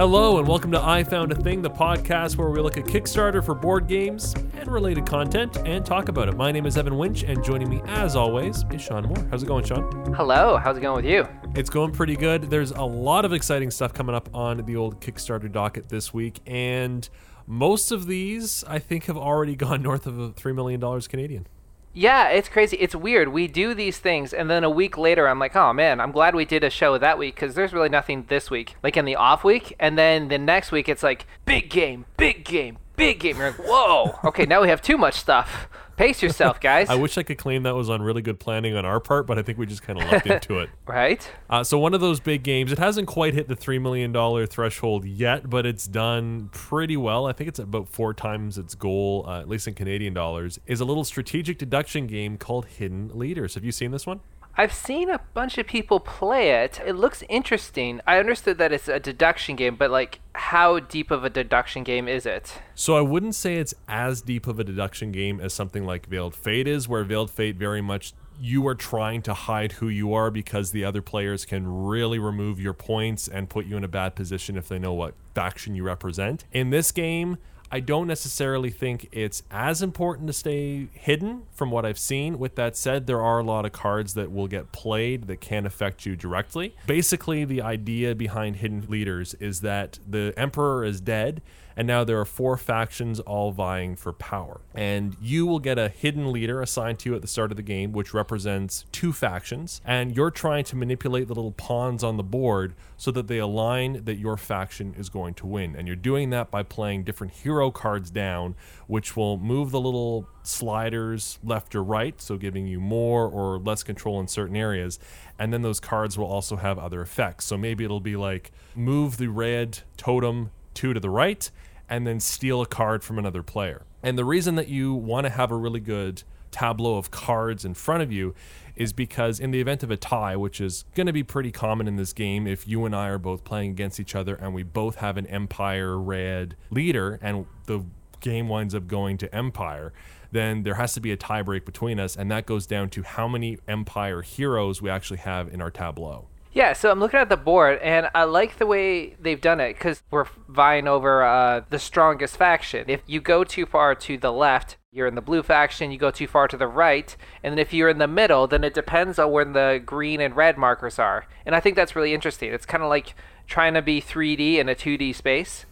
Hello, and welcome to I Found a Thing, the podcast where we look at Kickstarter for board games and related content and talk about it. My name is Evan Winch, and joining me, as always, is Sean Moore. How's it going, Sean? Hello, how's it going with you? It's going pretty good. There's a lot of exciting stuff coming up on the old Kickstarter docket this week, and most of these, I think, have already gone north of $3 million Canadian. Yeah, it's crazy. It's weird. We do these things, and then a week later, I'm like, oh man, I'm glad we did a show that week because there's really nothing this week, like in the off week. And then the next week, it's like, big game, big game, big game. You're like, whoa, okay, now we have too much stuff. Pace yourself, guys. I wish I could claim that was on really good planning on our part, but I think we just kind of lucked into it. right? Uh, so one of those big games. It hasn't quite hit the three million dollar threshold yet, but it's done pretty well. I think it's about four times its goal, uh, at least in Canadian dollars. Is a little strategic deduction game called Hidden Leaders. Have you seen this one? I've seen a bunch of people play it. It looks interesting. I understood that it's a deduction game, but like, how deep of a deduction game is it? So I wouldn't say it's as deep of a deduction game as something like Veiled Fate is, where Veiled Fate very much you are trying to hide who you are because the other players can really remove your points and put you in a bad position if they know what faction you represent. In this game, I don't necessarily think it's as important to stay hidden from what I've seen. With that said, there are a lot of cards that will get played that can affect you directly. Basically, the idea behind Hidden Leaders is that the Emperor is dead and now there are four factions all vying for power. And you will get a hidden leader assigned to you at the start of the game, which represents two factions, and you're trying to manipulate the little pawns on the board so that they align that your faction is going to win. And you're doing that by playing different hero cards down, which will move the little sliders left or right, so giving you more or less control in certain areas. And then those cards will also have other effects. So maybe it'll be like move the red totem two to the right and then steal a card from another player. And the reason that you want to have a really good tableau of cards in front of you is because in the event of a tie, which is going to be pretty common in this game, if you and I are both playing against each other and we both have an Empire red leader and the game winds up going to Empire, then there has to be a tiebreak between us, and that goes down to how many Empire heroes we actually have in our tableau. Yeah, so I'm looking at the board, and I like the way they've done it because we're vying over uh, the strongest faction. If you go too far to the left, you're in the blue faction. You go too far to the right, and then if you're in the middle, then it depends on where the green and red markers are. And I think that's really interesting. It's kind of like trying to be 3D in a 2D space.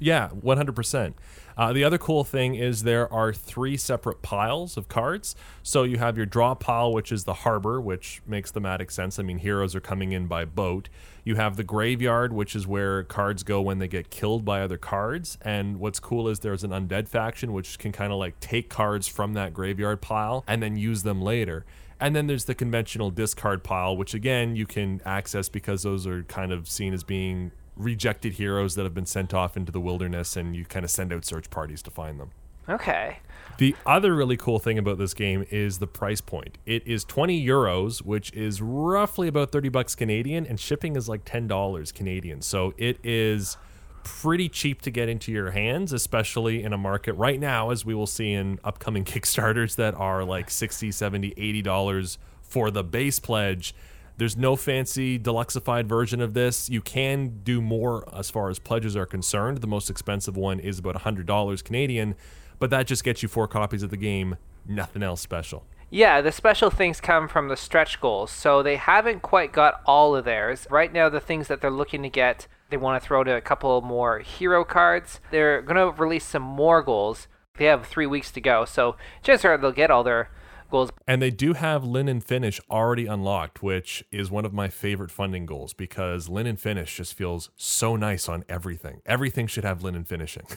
Yeah, 100%. Uh, the other cool thing is there are three separate piles of cards. So you have your draw pile, which is the harbor, which makes thematic sense. I mean, heroes are coming in by boat. You have the graveyard, which is where cards go when they get killed by other cards. And what's cool is there's an undead faction, which can kind of like take cards from that graveyard pile and then use them later. And then there's the conventional discard pile, which again you can access because those are kind of seen as being rejected heroes that have been sent off into the wilderness, and you kind of send out search parties to find them. Okay. The other really cool thing about this game is the price point. It is 20 euros, which is roughly about 30 bucks Canadian, and shipping is like $10 Canadian. So it is pretty cheap to get into your hands, especially in a market right now, as we will see in upcoming Kickstarters that are like 60, 70, 80 dollars for the base pledge there's no fancy deluxeified version of this. You can do more as far as pledges are concerned. The most expensive one is about $100 Canadian, but that just gets you four copies of the game, nothing else special. Yeah, the special things come from the stretch goals. So they haven't quite got all of theirs. Right now, the things that they're looking to get, they want to throw to a couple more hero cards. They're going to release some more goals. They have three weeks to go. So chances are they'll get all their goals. And they do have linen finish already unlocked, which is one of my favorite funding goals because linen finish just feels so nice on everything. Everything should have linen finishing.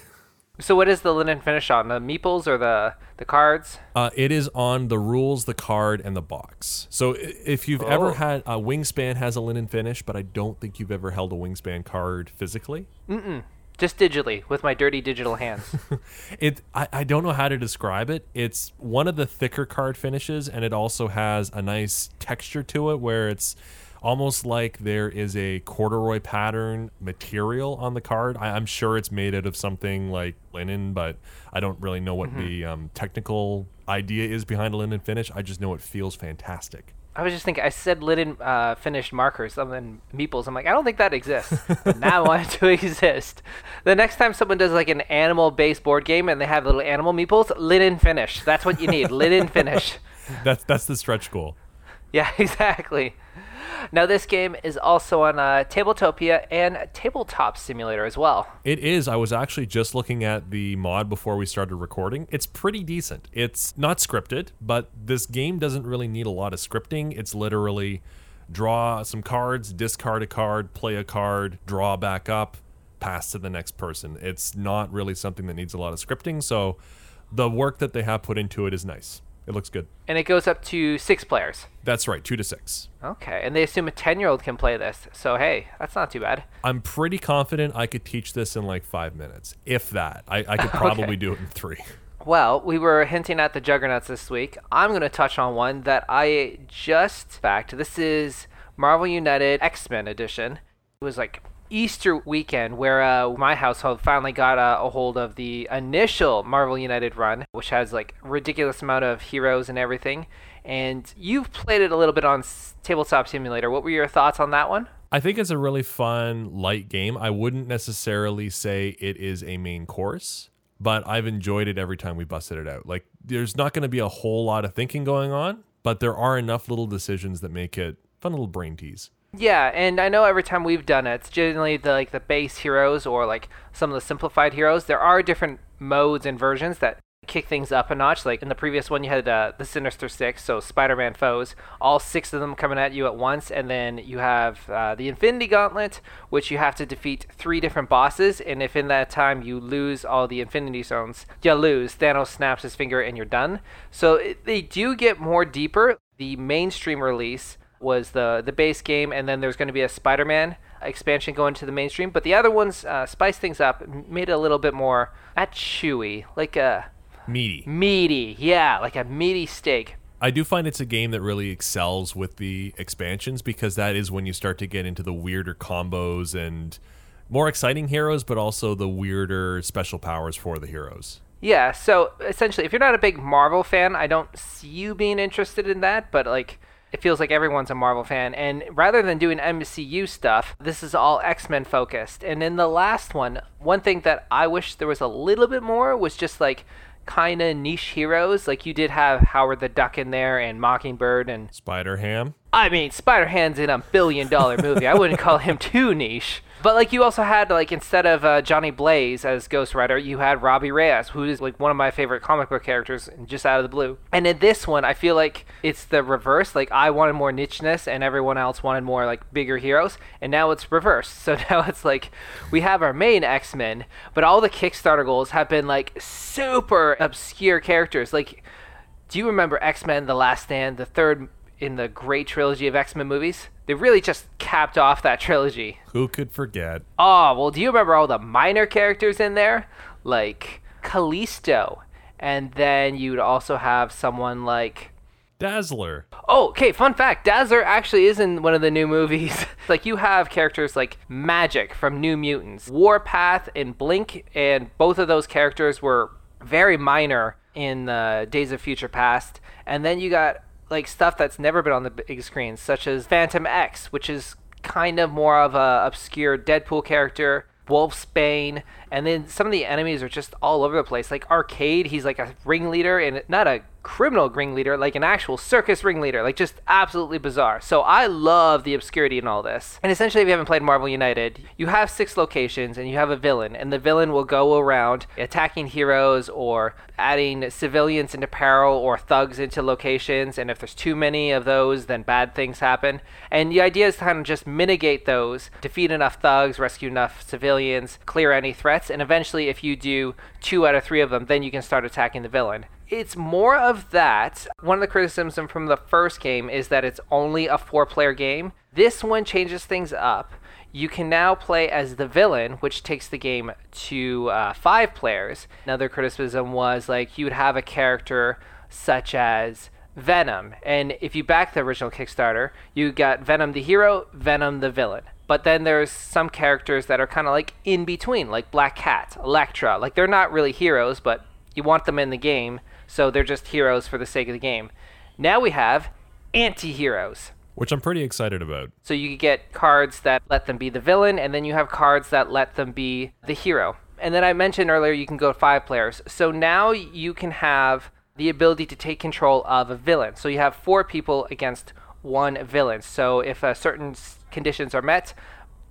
So what is the linen finish on the meeples or the the cards? Uh, it is on the rules, the card, and the box. So if you've oh. ever had a wingspan has a linen finish, but I don't think you've ever held a wingspan card physically. Mm-mm just digitally with my dirty digital hands. it I, I don't know how to describe it. It's one of the thicker card finishes, and it also has a nice texture to it where it's almost like there is a corduroy pattern material on the card. I, am sure it's made out of something like linen, but I don't really know what mm-hmm. the um, technical idea is behind a linen finish. I just know it feels fantastic. I was just thinking. I said linen uh, finished markers, something meeples. I'm like, I don't think that exists. but now I want it to exist. The next time someone does like an animal-based board game and they have little animal meeples, linen finish. That's what you need. linen finish. That's that's the stretch goal. Yeah, exactly. Now, this game is also on uh, Tabletopia and Tabletop Simulator as well. It is. I was actually just looking at the mod before we started recording. It's pretty decent. It's not scripted, but this game doesn't really need a lot of scripting. It's literally draw some cards, discard a card, play a card, draw back up, pass to the next person. It's not really something that needs a lot of scripting, so the work that they have put into it is nice. It looks good. And it goes up to six players. That's right, two to six. Okay, and they assume a 10 year old can play this. So, hey, that's not too bad. I'm pretty confident I could teach this in like five minutes, if that. I, I could probably Okay. do it in three. Well, we were hinting at the Juggernauts this week. I'm going to touch on one that I just fact. This is Marvel United X Men Edition. It was like Easter weekend where uh, my household finally got uh, a hold of the initial Marvel United run, which has like ridiculous amount of heroes and everything. And you've played it a little bit on Tabletop Simulator. What were your thoughts on that one? I think it's a really fun, light game. I wouldn't necessarily say it is a main course, but I've enjoyed it every time we busted it out. Like, there's not going to be a whole lot of thinking going on, but there are enough little decisions that make it fun little brain tease. Yeah, and I know every time we've done it, it's generally the like the base heroes or like some of the simplified heroes. There are different modes and versions that kick things up a notch. Like in the previous one, you had uh, the Sinister Six, so Spider-Man foes, all six of them coming at you at once, and then you have uh, the Infinity Gauntlet, which you have to defeat three different bosses, and if in that time you lose all the Infinity Stones, you lose. Thanos snaps his finger, and you're done. So it, they do get more deeper. The mainstream release was the the base game, and then there's going to be a Spider-Man expansion going to the mainstream. But the other ones uh, spiced things up, made it a little bit more not chewy, like a Meaty. meaty, yeah, like a meaty steak. I do find it's a game that really excels with the expansions because that is when you start to get into the weirder combos and more exciting heroes, but also the weirder special powers for the heroes. Yeah, so essentially, if you're not a big Marvel fan, I don't see you being interested in that, but like. It feels like everyone's a Marvel fan, and rather than doing MCU stuff, this is all X Men focused. And in the last one, one thing that I wish there was a little bit more was just like kind of niche heroes. Like you did have Howard the Duck in there, and Mockingbird, and Spider Ham. I mean, Spider Ham's in a billion dollar movie. I wouldn't call him too niche. But like you also had like instead of uh, Johnny Blaze as Ghost Rider, you had Robbie Reyes, who is like one of my favorite comic book characters, just out of the blue. And in this one, I feel like it's the reverse. Like I wanted more nicheness, and everyone else wanted more like bigger heroes. And now it's reversed. So now it's like we have our main X Men, but all the Kickstarter goals have been like super obscure characters. Like, do you remember X Men: The Last Stand, the third in the great trilogy of X Men movies? They really just capped off that trilogy. Who could forget? Oh, well, do you remember all the minor characters in there? Like Callisto. And then you'd also have someone like. Dazzler. Oh, okay, fun fact Dazzler actually is in one of the new movies. like, you have characters like Magik from New Mutants, Warpath, and Blink, and both of those characters were very minor in uh, Days of Future Past. And then you got like stuff that's never been on the big screen, such as Phantomex, which is kind of more of a obscure Deadpool character. Wolfsbane, and then some of the enemies are just all over the place. Like Arcade, he's like a ringleader, and not a criminal ringleader, like an actual circus ringleader. Like just absolutely bizarre. So I love the obscurity in all this. And essentially, if you haven't played Marvel United, you have six locations, and you have a villain, and the villain will go around attacking heroes or adding civilians into peril or thugs into locations. And if there's too many of those, then bad things happen. And the idea is to kind of just mitigate those, defeat enough thugs, rescue enough civilians, clear any threats, and eventually, if you do two out of three of them, then you can start attacking the villain. It's more of that. One of the criticisms from the first game is that it's only a four player game. This one changes things up. You can now play as the villain, which takes the game to uh, five players. Another criticism was like you would have a character such as Venom. And if you back the original Kickstarter, you got Venom the hero, Venom the villain. But then there's some characters that are kind of like in between, like Black Cat, Elektra. Like they're not really heroes, but you want them in the game, so they're just heroes for the sake of the game. Now we have anti heroes. Which I'm pretty excited about. So you get cards that let them be the villain, and then you have cards that let them be the hero. And then I mentioned earlier you can go five players. So now you can have the ability to take control of a villain. So you have four people against one villain. So if uh, certain conditions are met,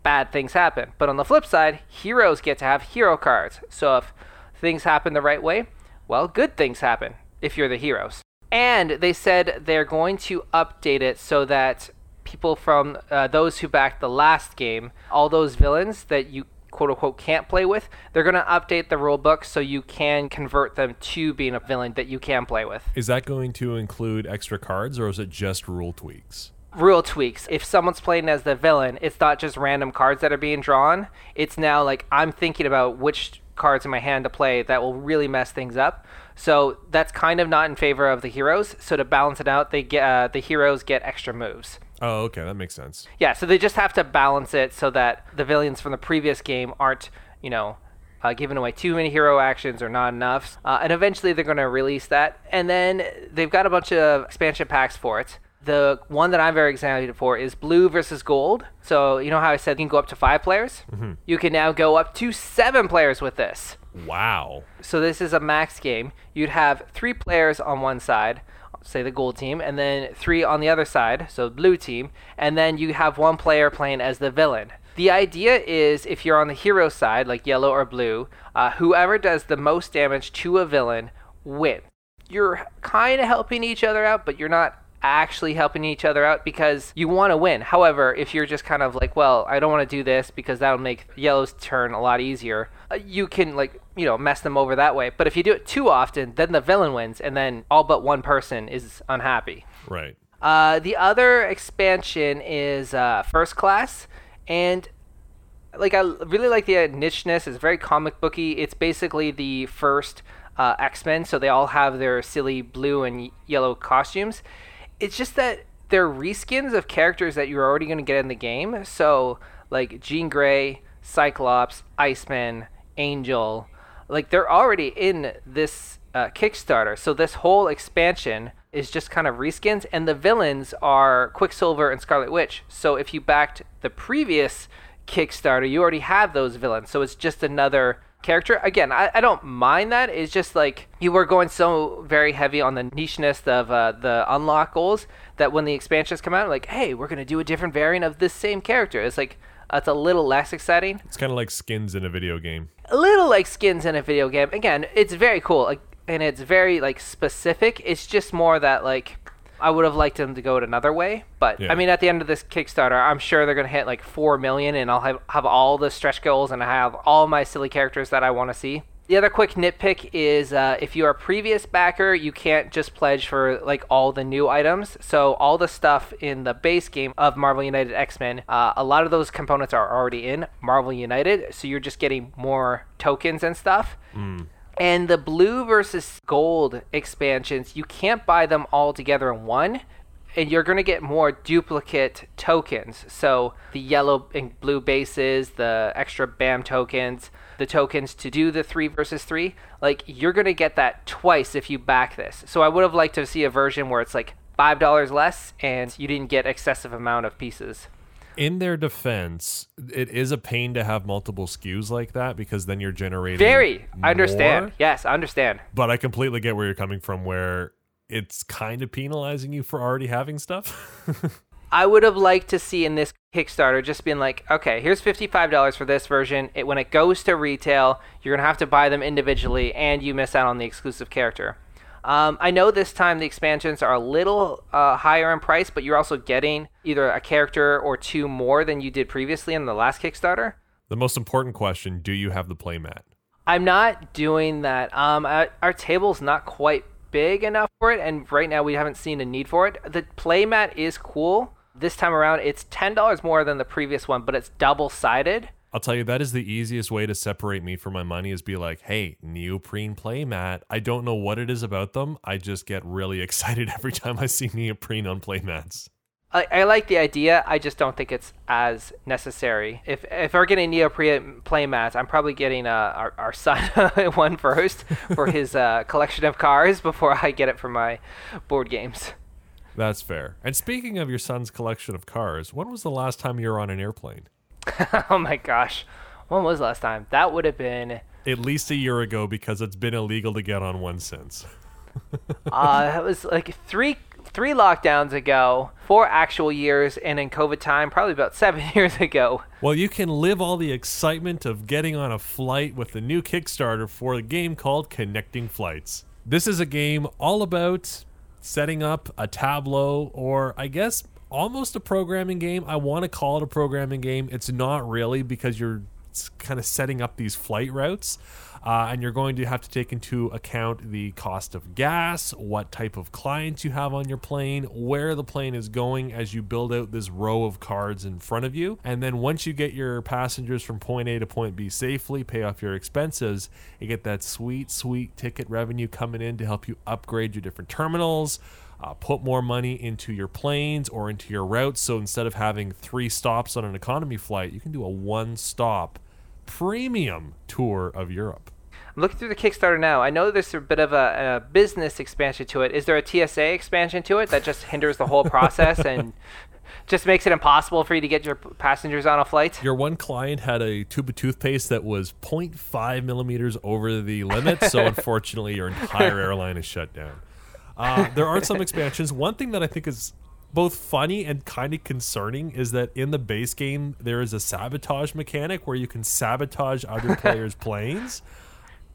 bad things happen. But on the flip side, heroes get to have hero cards. So if things happen the right way, well, good things happen if you're the heroes. And they said they're going to update it so that people from uh, those who backed the last game, all those villains that you quote unquote can't play with, they're going to update the rulebook so you can convert them to being a villain that you can play with. Is that going to include extra cards or is it just rule tweaks? Rule tweaks. If someone's playing as the villain, it's not just random cards that are being drawn. It's now like I'm thinking about which cards in my hand to play that will really mess things up. So that's kind of not in favor of the heroes. So to balance it out, they get uh, the heroes get extra moves. Oh, okay, that makes sense. Yeah, so they just have to balance it so that the villains from the previous game aren't, you know, uh, giving away too many hero actions or not enough. Uh, and eventually they're going to release that. And then they've got a bunch of expansion packs for it. The one that I'm very excited for is blue versus gold. So, you know how I said you can go up to five players? Mm-hmm. You can now go up to seven players with this. Wow. So, this is a max game. You'd have three players on one side, say the gold team, and then three on the other side, so blue team, and then you have one player playing as the villain. The idea is if you're on the hero side, like yellow or blue, uh, whoever does the most damage to a villain wins. You're kind of helping each other out, but you're not actually helping each other out because you want to win. However, if you're just kind of like, well, I don't want to do this because that'll make yellow's turn a lot easier, uh, you can like, you know, mess them over that way. But if you do it too often, then the villain wins and then all but one person is unhappy. Right. Uh, the other expansion is uh, First Class, and like I really like the nicheness. It's very comic booky. It's basically the first uh, X Men, so they all have their silly blue and yellow costumes it's just that they're reskins of characters that you're already going to get in the game. So, like Jean Grey, Cyclops, Iceman, Angel, like they're already in this uh, Kickstarter. So, this whole expansion is just kind of reskins, and the villains are Quicksilver and Scarlet Witch. So, if you backed the previous Kickstarter, you already have those villains. So, it's just another character. Again, I, I don't mind that. It's just like you were going so very heavy on the nicheness of uh, the unlock goals that when the expansions come out, like, hey, we're gonna do a different variant of this same character. It's like it's a little less exciting. It's kind of like skins in a video game. A little like skins in a video game. Again, it's very cool, like, and it's very like specific. It's just more that like I would have liked them to go it another way, but yeah. I mean, at the end of this Kickstarter, I'm sure they're gonna hit like four million, and I'll have have all the stretch goals, and I have all my silly characters that I want to see. The other quick nitpick is uh, if you're a previous backer, you can't just pledge for like all the new items. So all the stuff in the base game of Marvel United X Men, uh, a lot of those components are already in Marvel United. So you're just getting more tokens and stuff. Mm. And the blue versus gold expansions, you can't buy them all together in one. And you're going to get more duplicate tokens. So the yellow and blue bases, the extra BAM tokens, the tokens to do the three versus three, like you're going to get that twice if you back this. So I would have liked to see a version where it's like $5 less and you didn't get excessive amount of pieces in their defense, it is a pain to have multiple SKUs like that because then you're generating. Very. I understand. Yes, I understand. But I completely get where you're coming from, where it's kind of penalizing you for already having stuff. I would have liked to see in this Kickstarter just being like, okay, here's $55 for this version. It, when it goes to retail, you're going to have to buy them individually and you miss out on the exclusive character. Um, I know this time the expansions are a little uh, higher in price, but you're also getting either a character or two more than you did previously in the last Kickstarter. The most important question do you have the playmat? I'm not doing that. Um, our, our table's not quite big enough for it, and right now we haven't seen a need for it. The playmat is cool. This time around, it's $10 more than the previous one, but it's double sided. I'll tell you that is the easiest way to separate me from my money is be like, hey, neoprene playmat. I don't know what it is about them. I just get really excited every time I see neoprene on playmats. I, I like the idea. I just don't think it's as necessary. If if we're getting neoprene playmats, I'm probably getting uh, our our son one first for his uh, collection of cars before I get it for my board games. That's fair. And speaking of your son's collection of cars, when was the last time you were on an airplane? oh my gosh. When was last time? That would have been At least a year ago because it's been illegal to get on one since. uh it was like three three lockdowns ago, four actual years, and in COVID time, probably about seven years ago. Well, you can live all the excitement of getting on a flight with the new Kickstarter for a game called Connecting Flights. This is a game all about setting up a tableau, or I guess almost a programming game. I want to call it a programming game. It's not really because you're kind of setting up these flight routes. Uh, and you're going to have to take into account the cost of gas, what type of clients you have on your plane, where the plane is going as you build out this row of cards in front of you. And then once you get your passengers from point A to point B safely, pay off your expenses, you get that sweet, sweet ticket revenue coming in to help you upgrade your different terminals. Uh, put more money into your planes or into your routes. So instead of having three stops on an economy flight, you can do a one stop premium tour of Europe. I'm looking through the Kickstarter now. I know there's a bit of a, a, business expansion to it. Is there a TSA expansion to it that just hinders the whole process and just makes it impossible for you to get your passengers on a flight? Your one client had a tube of toothpaste that was 0.5 millimeters over the limit, so unfortunately, your entire airline is shut down. Uh, there are some expansions. One thing that I think is both funny and kind of concerning is that in the base game there is a sabotage mechanic where you can sabotage other players' planes.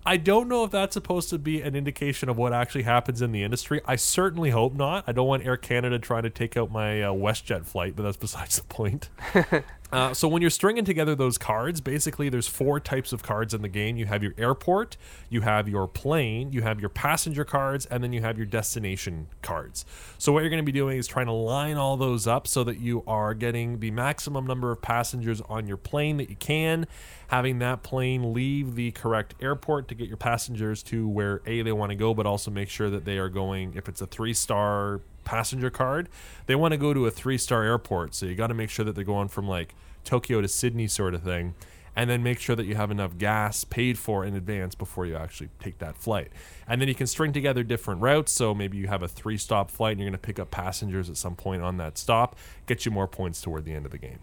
I don't know if that's supposed to be an indication of what actually happens in the industry. I certainly hope not. I don't want Air Canada trying to take out my uh, WestJet flight, but that's besides the point. uh, so when you're stringing together those cards, basically there's four types of cards in the game. You have your airport, you have your plane, you have your passenger cards, and then you have your destination cards. So what you're going to be doing is trying to line all those up so that you are getting the maximum number of passengers on your plane that you can having that plane leave the correct airport to get your passengers to where A, they want to go, but also make sure that they are going, if it's a three star passenger card, they want to go to a three star airport. So you got to make sure that they're going from like Tokyo to Sydney, sort of thing. And then make sure that you have enough gas paid for in advance before you actually take that flight. And then you can string together different routes. So maybe you have a three stop flight and you're going to pick up passengers at some point on that stop, get you more points toward the end of the game.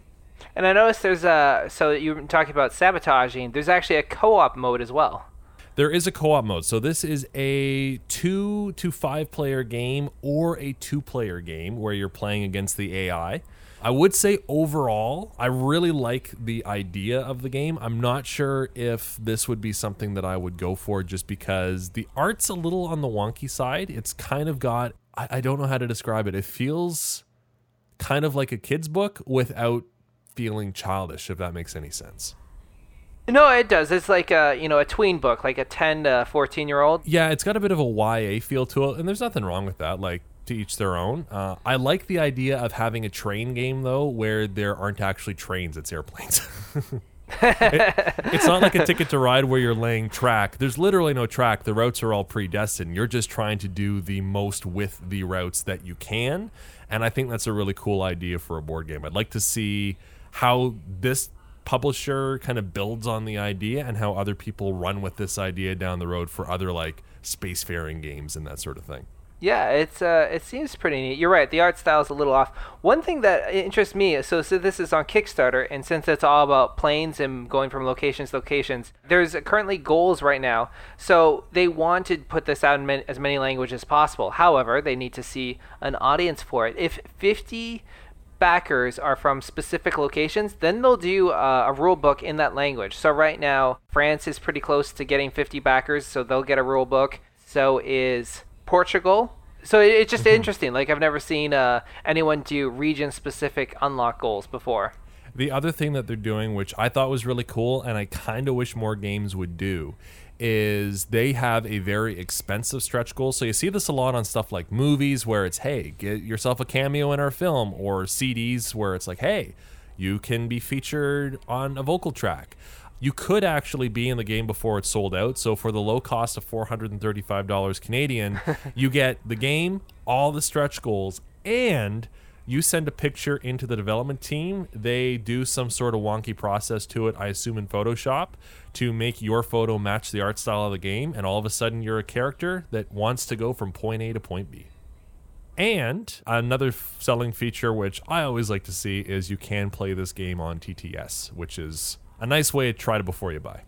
And I noticed there's a so you were talking about sabotaging. There's actually a co-op mode as well. There is a co-op mode. So this is a 2 to 5 player game or a 2 player game where you're playing against the AI. I would say overall, I really like the idea of the game. I'm not sure if this would be something that I would go for just because the art's a little on the wonky side. It's kind of got I, I don't know how to describe it. It feels kind of like a kid's book without feeling childish, if that makes any sense. No, it does. It's like a you know a tween book, like a ten to fourteen year old. Yeah, it's got a bit of a YA feel to it, and there's nothing wrong with that. Like to each their own. Uh, I like the idea of having a train game though, where there aren't actually trains; it's airplanes. it, it's not like a ticket to ride where you're laying track. There's literally no track. The routes are all predestined. You're just trying to do the most with the routes that you can, and I think that's a really cool idea for a board game. I'd like to see how this publisher kind of builds on the idea and how other people run with this idea down the road for other like spacefaring games and that sort of thing. Yeah, it's uh, it seems pretty neat. You're right. The art style is a little off. One thing that interests me, so so this is on Kickstarter, and since it's all about planes and going from locations to locations, there's currently goals right now. So they want to put this out in as many languages as possible. However, they need to see an audience for it. If 50 backers are from specific locations, then they'll do uh, a rule book in that language. So right now, France is pretty close to getting 50 backers, so they'll get a rule book. So is Portugal. So it, it's just mm-hmm. interesting. Like I've never seen uh, anyone do region-specific unlock goals before. The other thing that they're doing, which I thought was really cool, and I kind of wish more games would do, is they have a very expensive stretch goal. So you see this a lot on stuff like movies where it's, hey, get yourself a cameo in our film, or CDs where it's like, hey, you can be featured on a vocal track. You could actually be in the game before it's sold out. So for the low cost of $435 Canadian, you get the game, all the stretch goals, and you send a picture into the development team. They do some sort of wonky process to it, I assume in Photoshop, to make your photo match the art style of the game, and all of a sudden you're a character that wants to go from point A to point B. And another selling feature, which I always like to see, is you can play this game on TTS, which is a nice way to try to before you buy.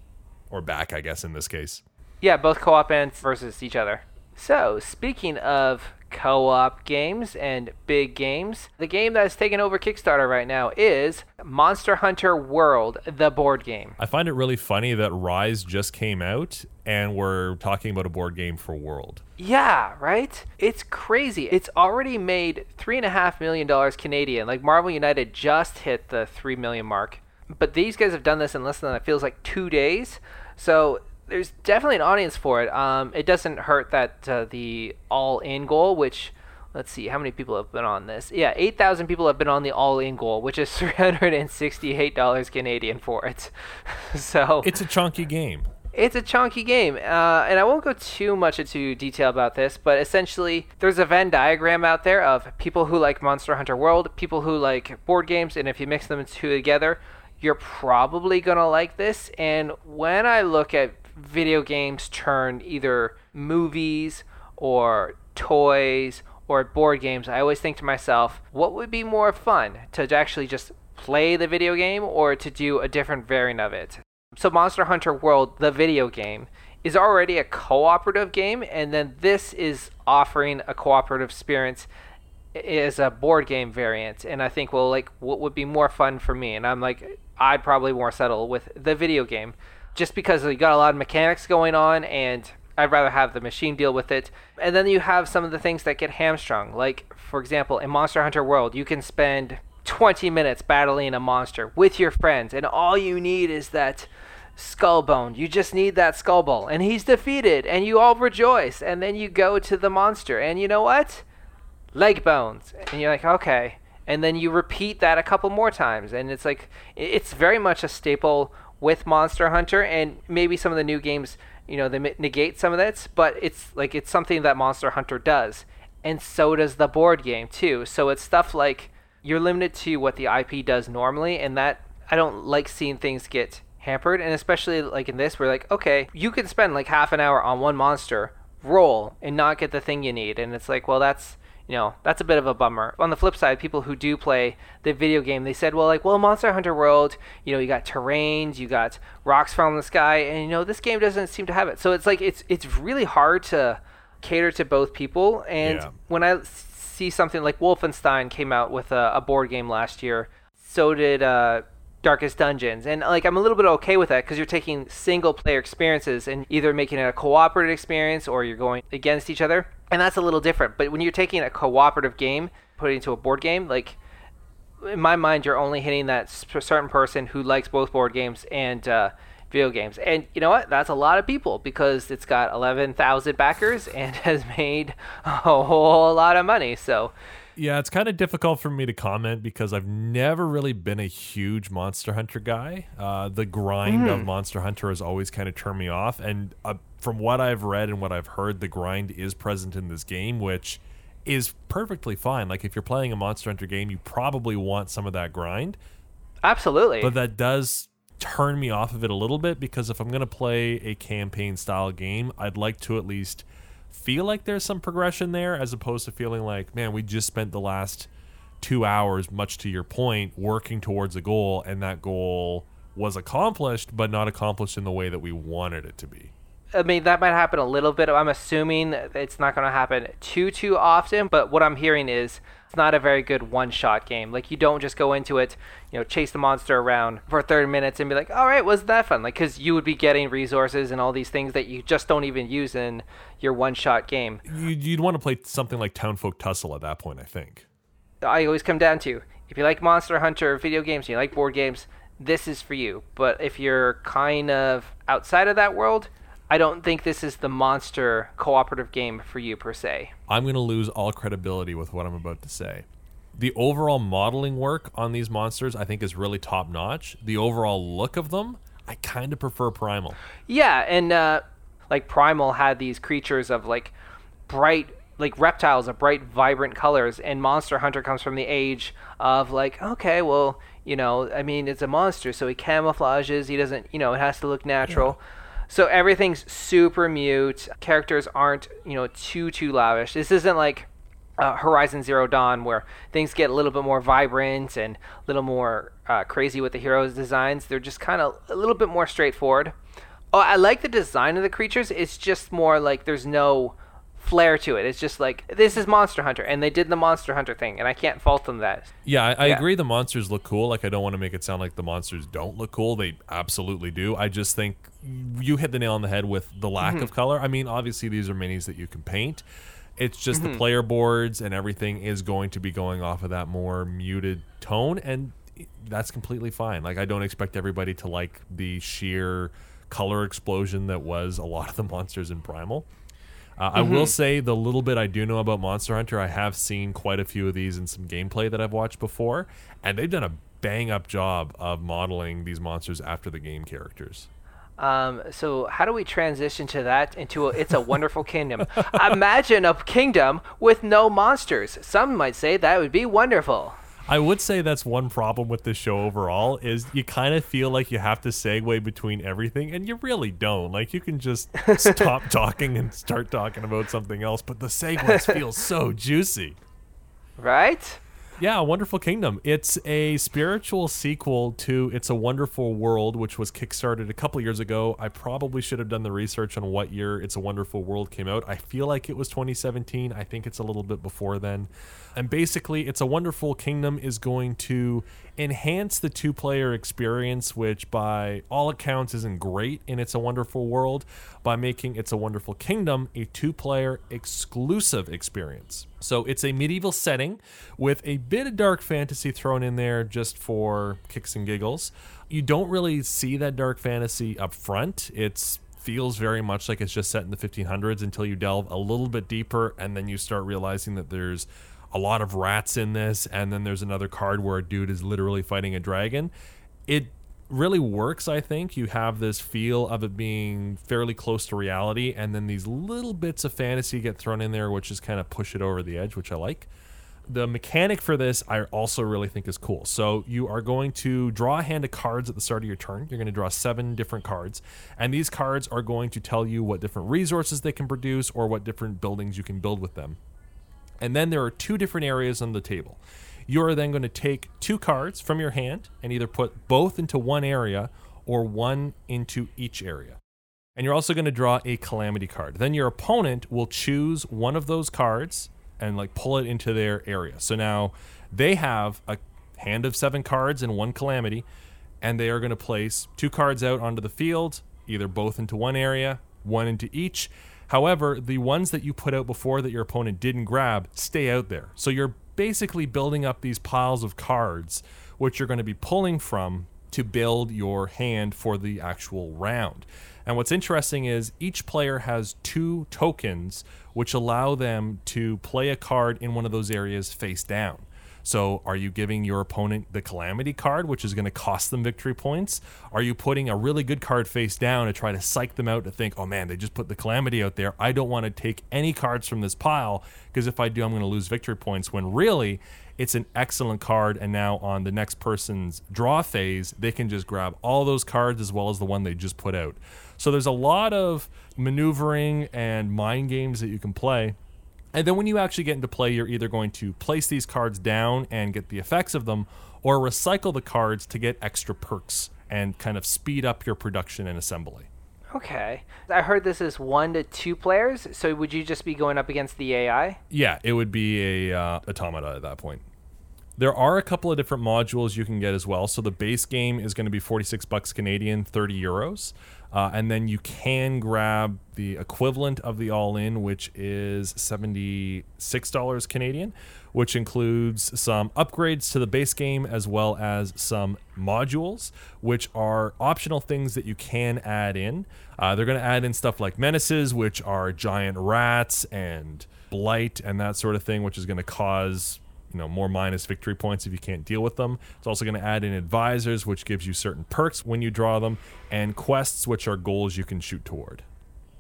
Or back, I guess, in this case. Yeah, both co-op and versus each other. So, speaking of co-op games and big games, the game that is taking over Kickstarter right now is Monster Hunter World, the board game. I find it really funny that Rise just came out and we're talking about a board game for World. Yeah, right? It's crazy. It's already made three and a half million dollars Canadian. Like Marvel United just hit the three million mark. But these guys have done this in less than it feels like two days. So there's definitely an audience for it. Um, it doesn't hurt that uh, the all-in goal, which let's see how many people have been on this. Yeah, eight thousand people have been on the all-in goal, which is three hundred and sixty-eight dollars Canadian for it. so It's a chunky game. it's a chunky game, uh, and I won't go too much into detail about this, but essentially, there's a Venn diagram out there of people who like Monster Hunter World, people who like board games, and if you mix them two together, you're probably gonna like this. And when I look at video games turned either movies or toys or board games, I always think to myself, what would be more fun to actually just play the video game or to do a different variant of it? So Monster Hunter World, the video game, is already a cooperative game, and then this is offering a cooperative experience as a board game variant. And I think, well, like, what would be more fun for me? And I'm like, I'd probably more settle with the video game, just because you got a lot of mechanics going on, and I'd rather have the machine deal with it. And then you have some of the things that get hamstrung, like, for example, in Monster Hunter World, you can spend 20 minutes battling a monster with your friends, and all you need is that skull bone. You just need that skull bone, and he's defeated, and you all rejoice. And then you go to the monster, and you know what? Leg bones, and you're like, okay. And then you repeat that a couple more times, and it's like it's very much a staple with Monster Hunter, and maybe some of the new games, you know, they negate some of that, but it's like it's something that Monster Hunter does, and so does the board game too. So it's stuff like you're limited to what the IP does normally, and that I don't like seeing things get hampered, and especially like in this, we're like, okay, you can spend like half an hour on one monster, roll, and not get the thing you need, and it's like, well, that's you know, that's a bit of a bummer. On the flip side, people who do play the video game, they said, well, like, well, Monster Hunter World, you know, you got terrains, you got rocks falling in the sky, and you know, this game doesn't seem to have it. So it's like it's it's really hard to cater to both people. And Yeah. when I see something like Wolfenstein came out with a, a board game last year, so did uh, Darkest Dungeons, and like I'm a little bit okay with that because you're taking single player experiences and either making it a cooperative experience or you're going against each other, and that's a little different. But when you're taking a cooperative game, putting it into a board game, like in my mind, you're only hitting that certain person who likes both board games and uh, video games. And you know what? That's a lot of people because it's got 11,000 backers and has made a whole lot of money. So, Yeah, it's kind of difficult for me to comment because I've never really been a huge Monster Hunter guy. Uh, the grind of Monster Hunter has always kind of turned me off. And uh, from what I've read and what I've heard, the grind is present in this game, which is perfectly fine. Like if you're playing a Monster Hunter game, you probably want some of that grind. absolutely. But that does turn me off of it a little bit because if I'm going to play a campaign style game, I'd like to at least feel like there's some progression there as opposed to feeling like, man, we just spent the last two hours, much to your point, working towards a goal, and that goal was accomplished, but not accomplished in the way that we wanted it to be. I mean, that might happen a little bit. I'm assuming it's not going to happen too, too often. But what I'm hearing is it's not a very good one-shot game. Like you don't just go into it, you know, chase the monster around for 30 minutes and be like, all right, was that fun? Like, because you would be getting resources and all these things that you just don't even use in your one-shot game. You, you'd want to play something like Townsfolk Tussle at that point, I think. I always come down to if you like Monster Hunter video games, you like board games, this is for you. But if you're kind of outside of that world, I don't think this is the monster cooperative game for you per se. I'm going to lose all credibility with what I'm about to say. The overall modeling work on these monsters, I think, is really top notch. The overall look of them, I kind of prefer Primal. Yeah, and uh, like Primal had these creatures of like bright, like reptiles of bright, vibrant colors, and Monster Hunter comes from the age of like, okay, well, you know, I mean, it's a monster, so he camouflages. He doesn't, you know, it has to look natural. So everything's super mute. Characters aren't, you know, too too lavish. This isn't like uh, Horizon Zero Dawn, where things get a little bit more vibrant and a little more uh, crazy with the heroes' designs. They're just kind of a little bit more straightforward. Oh, I like the design of the creatures. It's just more like there's no flair to it. It's just like this is Monster Hunter, and they did the Monster Hunter thing, and I can't fault them that. Yeah, I, I Yeah. agree. The monsters look cool. Like I don't want to make it sound like the monsters don't look cool. They absolutely do. I just think you hit the nail on the head with the lack Mm-hmm. of color. I mean, obviously these are minis that you can paint. It's just Mm-hmm. the player boards and everything is going to be going off of that more muted tone, and that's completely fine. Like I don't expect everybody to like the sheer color explosion that was a lot of the monsters in Primal. Uh, I Mm-hmm. will say the little bit I do know about Monster Hunter, I have seen quite a few of these in some gameplay that I've watched before, and they've done a bang up job of modeling these monsters after the game characters. Um, so how do we transition to that into a, it's a wonderful kingdom? Imagine a kingdom with no monsters. Some might say that would be wonderful. I would say that's one problem with this show overall is you kind of feel like you have to segue between everything, and you really don't. Like you can just stop talking and start talking about something else, but the segues feel so juicy. Right? Yeah, Wonderful Kingdom. It's a spiritual sequel to It's a Wonderful World, which was kickstarted a couple years ago. I probably should have done the research on what year It's a Wonderful World came out. I feel like it was 2017. I think it's a little bit before then. And basically, It's a Wonderful Kingdom is going to enhance the two player experience, which by all accounts isn't great in It's a Wonderful World, by making It's a Wonderful Kingdom a two player exclusive experience. So it's a medieval setting with a bit of dark fantasy thrown in there just for kicks and giggles. You don't really see that dark fantasy up front. It's feels very much like it's just set in the 1500s until you delve a little bit deeper and then you start realizing that there's a lot of rats in this and then there's another card where a dude is literally fighting a dragon. It really works, I think. You have this feel of it being fairly close to reality, and then these little bits of fantasy get thrown in there, which just kind of push it over the edge, which I like. The mechanic for this, I also really think is cool. So, you are going to draw a hand of cards at the start of your turn. You're going to draw seven different cards, and these cards are going to tell you what different resources they can produce or what different buildings you can build with them. And then there are two different areas on the table. You are then going to take two cards from your hand and either put both into one area or one into each area. And you're also going to draw a calamity card. Then your opponent will choose one of those cards and like pull it into their area. So now they have a hand of seven cards and one calamity, and they are going to place two cards out onto the field, either both into one area, one into each. However, the ones that you put out before that your opponent didn't grab stay out there. So you're basically building up these piles of cards, which you're going to be pulling from to build your hand for the actual round. And what's interesting is each player has two tokens which allow them to play a card in one of those areas face down. So, are you giving your opponent the calamity card, which is going to cost them victory points? Are you putting a really good card face down to try to psych them out to think, oh man, they just put the calamity out there. I don't want to take any cards from this pile because if I do, I'm going to lose victory points. When really, it's an excellent card. And now on the next person's draw phase, they can just grab all those cards as well as the one they just put out. So, there's a lot of maneuvering and mind games that you can play. And then when you actually get into play, you're either going to place these cards down and get the effects of them, or recycle the cards to get extra perks and kind of speed up your production and assembly. Okay. I heard this is one to two players, so would you just be going up against the AI? Yeah, it would be a uh, automata at that point. There are a couple of different modules you can get as well. So the base game is going to be 46 bucks Canadian, 30 euros. Uh, and then you can grab the equivalent of the all in, which is $76 Canadian, which includes some upgrades to the base game as well as some modules, which are optional things that you can add in. Uh, they're going to add in stuff like menaces, which are giant rats and blight and that sort of thing, which is going to cause you know more minus victory points if you can't deal with them. It's also going to add in advisors, which gives you certain perks when you draw them, and quests, which are goals you can shoot toward.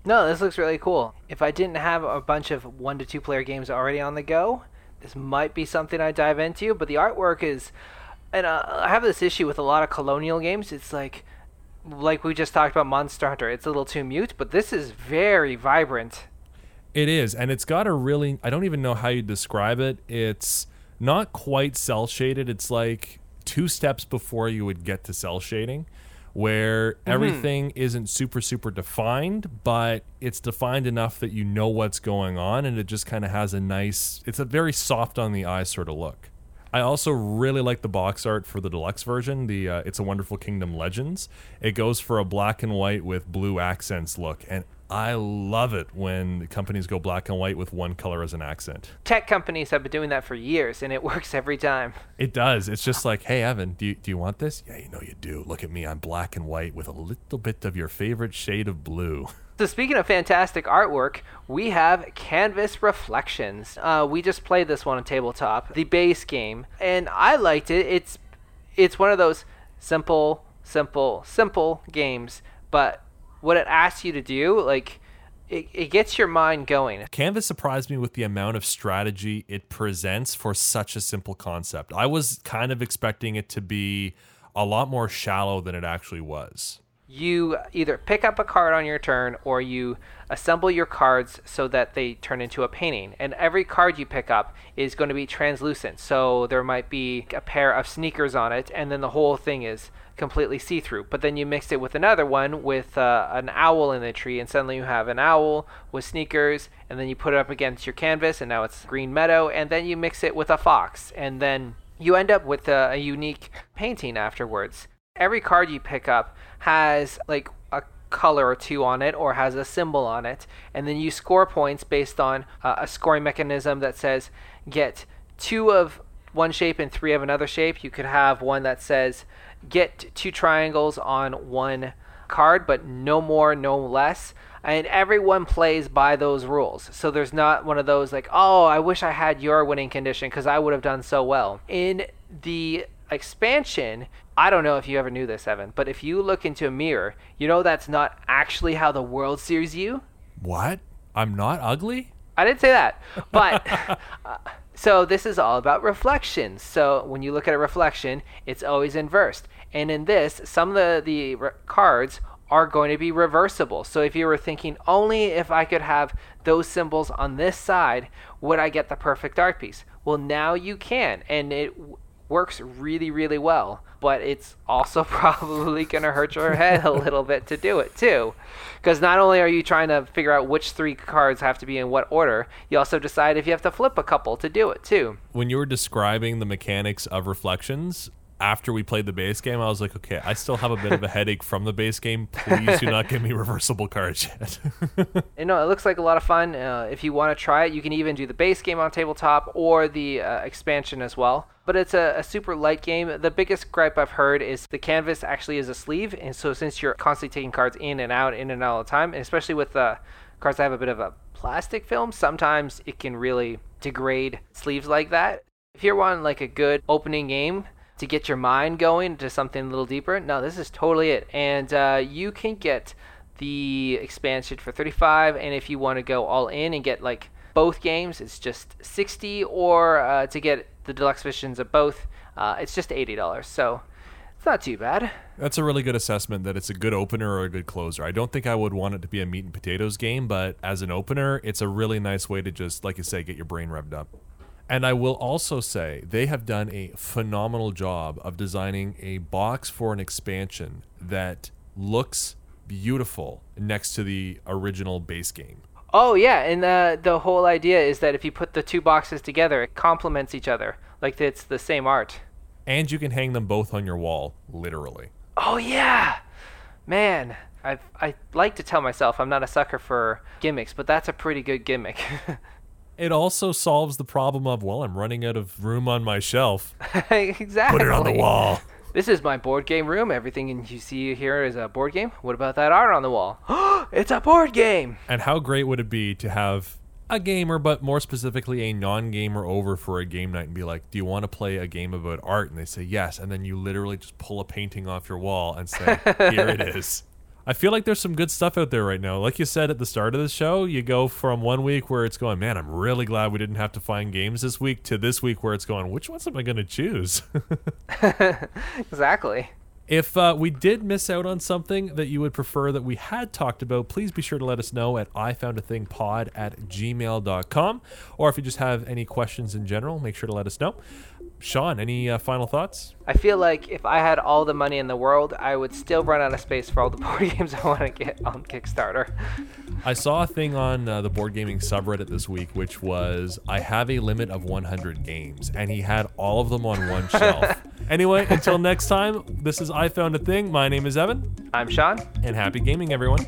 No, this looks really cool. If I didn't have a bunch of one to two player games already on the go, this might be something I dive into. But the artwork is, and uh, I have this issue with a lot of colonial games. It's like, like we just talked about Monster Hunter. It's a little too mute, but this is very vibrant. It is, and it's got a really I don't even know how you describe it. It's not quite cel shaded. It's like two steps before you would get to cel shading where everything isn't super super defined, but it's defined enough that you know what's going on and it just kind of has a nice it's a very soft on the eye sort of look. I also really like the box art for the deluxe version, the uh, It's a Wonderful Kingdom Legends. It goes for a black and white with blue accents look, and I love it when companies go black and white with one color as an accent. Tech companies have been doing that for years, and it works every time. It does. It's just like, hey, Evan, do you, do you want this? Yeah, you know you do. Look at me. I'm black and white with a little bit of your favorite shade of blue. So speaking of fantastic artwork, we have Canvas Reflections. Uh, we just played this one on tabletop, the base game, and I liked it. It's it's one of those simple, simple, simple games, but what it asks you to do, like it, it gets your mind going. Canvas surprised me with the amount of strategy it presents for such a simple concept. I was kind of expecting it to be a lot more shallow than it actually was you either pick up a card on your turn or you assemble your cards so that they turn into a painting. And every card you pick up is going to be translucent. So there might be a pair of sneakers on it, and then the whole thing is completely see through. But then you mix it with another one with uh, an owl in the tree, and suddenly you have an owl with sneakers, and then you put it up against your canvas, and now it's green meadow, and then you mix it with a fox, and then you end up with a, a unique painting afterwards. Every card you pick up has like a color or two on it or has a symbol on it and then you score points based on uh, a scoring mechanism that says get two of one shape and three of another shape you could have one that says get two triangles on one card but no more no less and everyone plays by those rules so there's not one of those like oh i wish i had your winning condition because i would have done so well in the expansion, I don't know if you ever knew this, Evan, but if you look into a mirror, you know that's not actually how the world sees you. What? I'm not ugly? I didn't say that. But uh, so this is all about reflections. So when you look at a reflection, it's always inversed. And in this, some of the, the re- cards are going to be reversible. So if you were thinking only if I could have those symbols on this side, would I get the perfect art piece? Well, now you can. And it works really, really well. But it's also probably going to hurt your head a little bit to do it too. Because not only are you trying to figure out which three cards have to be in what order, you also decide if you have to flip a couple to do it too. When you were describing the mechanics of reflections, after we played the base game, I was like, okay, I still have a bit of a headache from the base game. Please do not give me reversible cards yet. you know, it looks like a lot of fun. Uh, if you want to try it, you can even do the base game on tabletop or the uh, expansion as well. But it's a, a, super light game. The biggest gripe I've heard is the canvas actually is a sleeve, and so since you're constantly taking cards in and out, in and out all the time, and especially with uh, cards that have a bit of a plastic film, sometimes it can really degrade sleeves like that. If you're wanting like a good opening game, to get your mind going to something a little deeper, no, this is totally it. And uh, you can get the expansion for 35, and if you want to go all in and get like both games, it's just 60, or uh, to get the deluxe editions of both, uh, it's just $80. So it's not too bad. That's a really good assessment that it's a good opener or a good closer. I don't think I would want it to be a meat and potatoes game, but as an opener, it's a really nice way to just, like you say, get your brain revved up. And I will also say they have done a phenomenal job of designing a box for an expansion that looks beautiful next to the original base game. Oh yeah, and the the whole idea is that if you put the two boxes together, it complements each other, like it's the same art. And you can hang them both on your wall, literally. Oh yeah, man. I I like to tell myself I'm not a sucker for gimmicks, but that's a pretty good gimmick. it also solves the problem of well, I'm running out of room on my shelf. exactly. Put it on the wall. This is my board game room. Everything you see here is a board game. What about that art on the wall? it's a board game. And how great would it be to have a gamer, but more specifically a non-gamer over for a game night and be like, "Do you want to play a game about art?" And they say yes, and then you literally just pull a painting off your wall and say, "Here it is." I feel like there's some good stuff out there right now. Like you said at the start of the show, you go from one week where it's going, man, I'm really glad we didn't have to find games this week, to this week where it's going, which ones am I going to choose? exactly. If uh, we did miss out on something that you would prefer that we had talked about, please be sure to let us know at ifoundathingpod at gmail.com. Or if you just have any questions in general, make sure to let us know. Sean, any uh, final thoughts? I feel like if I had all the money in the world, I would still run out of space for all the board games I want to get on Kickstarter. I saw a thing on uh, the board gaming subreddit this week, which was I have a limit of 100 games, and he had all of them on one shelf. Anyway, until next time, this is I Found a Thing. My name is Evan, I'm Sean. and happy gaming, everyone.